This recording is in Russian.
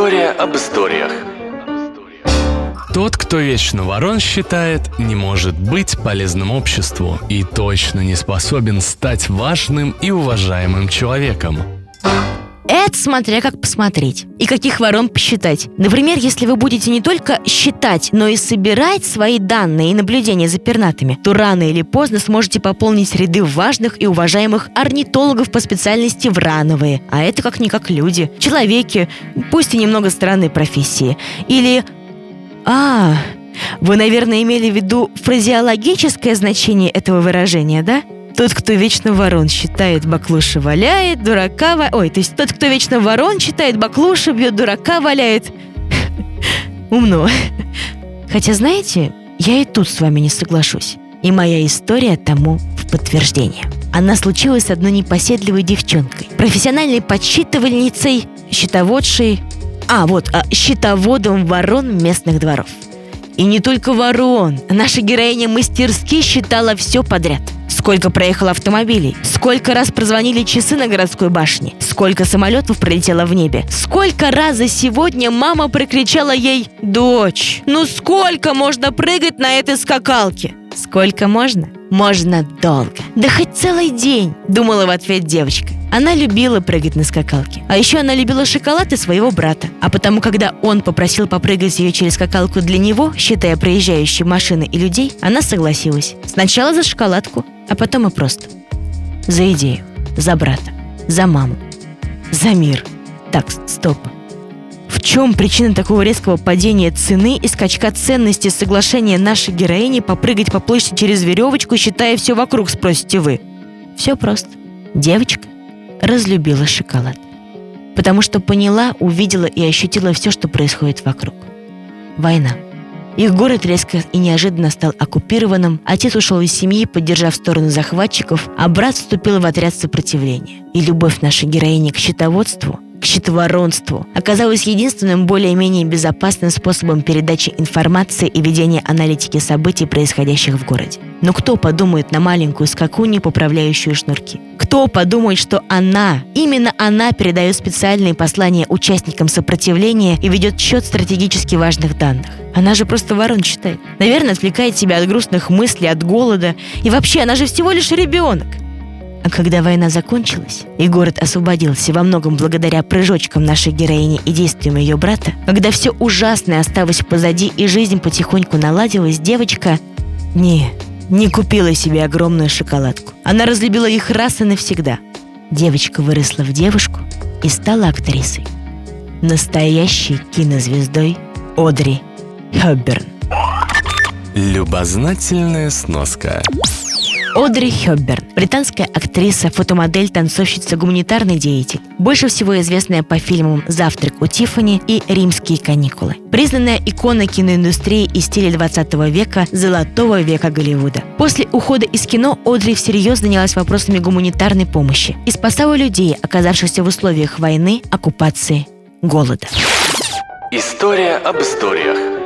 История об историях. Тот, кто вечно ворон считает, не может быть полезным обществу и точно не способен стать важным и уважаемым человеком. Это смотря как посмотреть и каких ворон посчитать. Например, если вы будете не только считать, но и собирать свои данные и наблюдения за пернатыми, то рано или поздно сможете пополнить ряды важных и уважаемых орнитологов по специальности врановые. А это как-никак люди, человеки, пусть и немного странной профессии. Или... А, вы, наверное, имели в виду фразеологическое значение этого выражения, да? Тот, кто вечно ворон считает, баклуши валяет, дурака ва... Ой, то есть тот, кто вечно ворон считает, баклуши бьет, дурака валяет. Умно. Хотя, знаете, я и тут с вами не соглашусь. И моя история тому в подтверждение. Она случилась с одной непоседливой девчонкой, профессиональной подсчитывальницей, счетоводшей, а вот, а, счетоводом ворон местных дворов. И не только ворон. Наша героиня мастерски считала все подряд – Сколько проехало автомобилей? Сколько раз прозвонили часы на городской башне? Сколько самолетов пролетело в небе? Сколько раз за сегодня мама прикричала ей «Дочь, ну сколько можно прыгать на этой скакалке?» Сколько можно? Можно долго. Да хоть целый день, думала в ответ девочка. Она любила прыгать на скакалке. А еще она любила шоколад и своего брата. А потому, когда он попросил попрыгать ее через скакалку для него, считая проезжающие машины и людей, она согласилась. Сначала за шоколадку, а потом и просто. За идею, за брата, за маму, за мир. Так, стоп. В чем причина такого резкого падения цены и скачка ценности соглашения нашей героини попрыгать по площади через веревочку, считая все вокруг, спросите вы? Все просто. Девочка разлюбила шоколад. Потому что поняла, увидела и ощутила все, что происходит вокруг. Война. Их город резко и неожиданно стал оккупированным, отец ушел из семьи, поддержав сторону захватчиков, а брат вступил в отряд сопротивления. И любовь нашей героини к счетоводству – к щитоворонству оказалось единственным более-менее безопасным способом передачи информации и ведения аналитики событий, происходящих в городе. Но кто подумает на маленькую скакунью, поправляющую шнурки? Кто подумает, что она, именно она передает специальные послания участникам сопротивления и ведет счет стратегически важных данных? Она же просто ворон читает. Наверное, отвлекает себя от грустных мыслей, от голода. И вообще, она же всего лишь ребенок. А когда война закончилась, и город освободился во многом благодаря прыжочкам нашей героини и действиям ее брата, когда все ужасное осталось позади и жизнь потихоньку наладилась, девочка... Не, не купила себе огромную шоколадку. Она разлюбила их раз и навсегда. Девочка выросла в девушку и стала актрисой. Настоящей кинозвездой Одри Хёбберн. Любознательная сноска. Одри Хёбберн, британская актриса, фотомодель, танцовщица, гуманитарный деятель. Больше всего известная по фильмам «Завтрак у Тиффани» и «Римские каникулы». Признанная икона киноиндустрии и стиля 20 века, золотого века Голливуда. После ухода из кино Одри всерьез занялась вопросами гуманитарной помощи и спасала людей, оказавшихся в условиях войны, оккупации, голода. История об историях.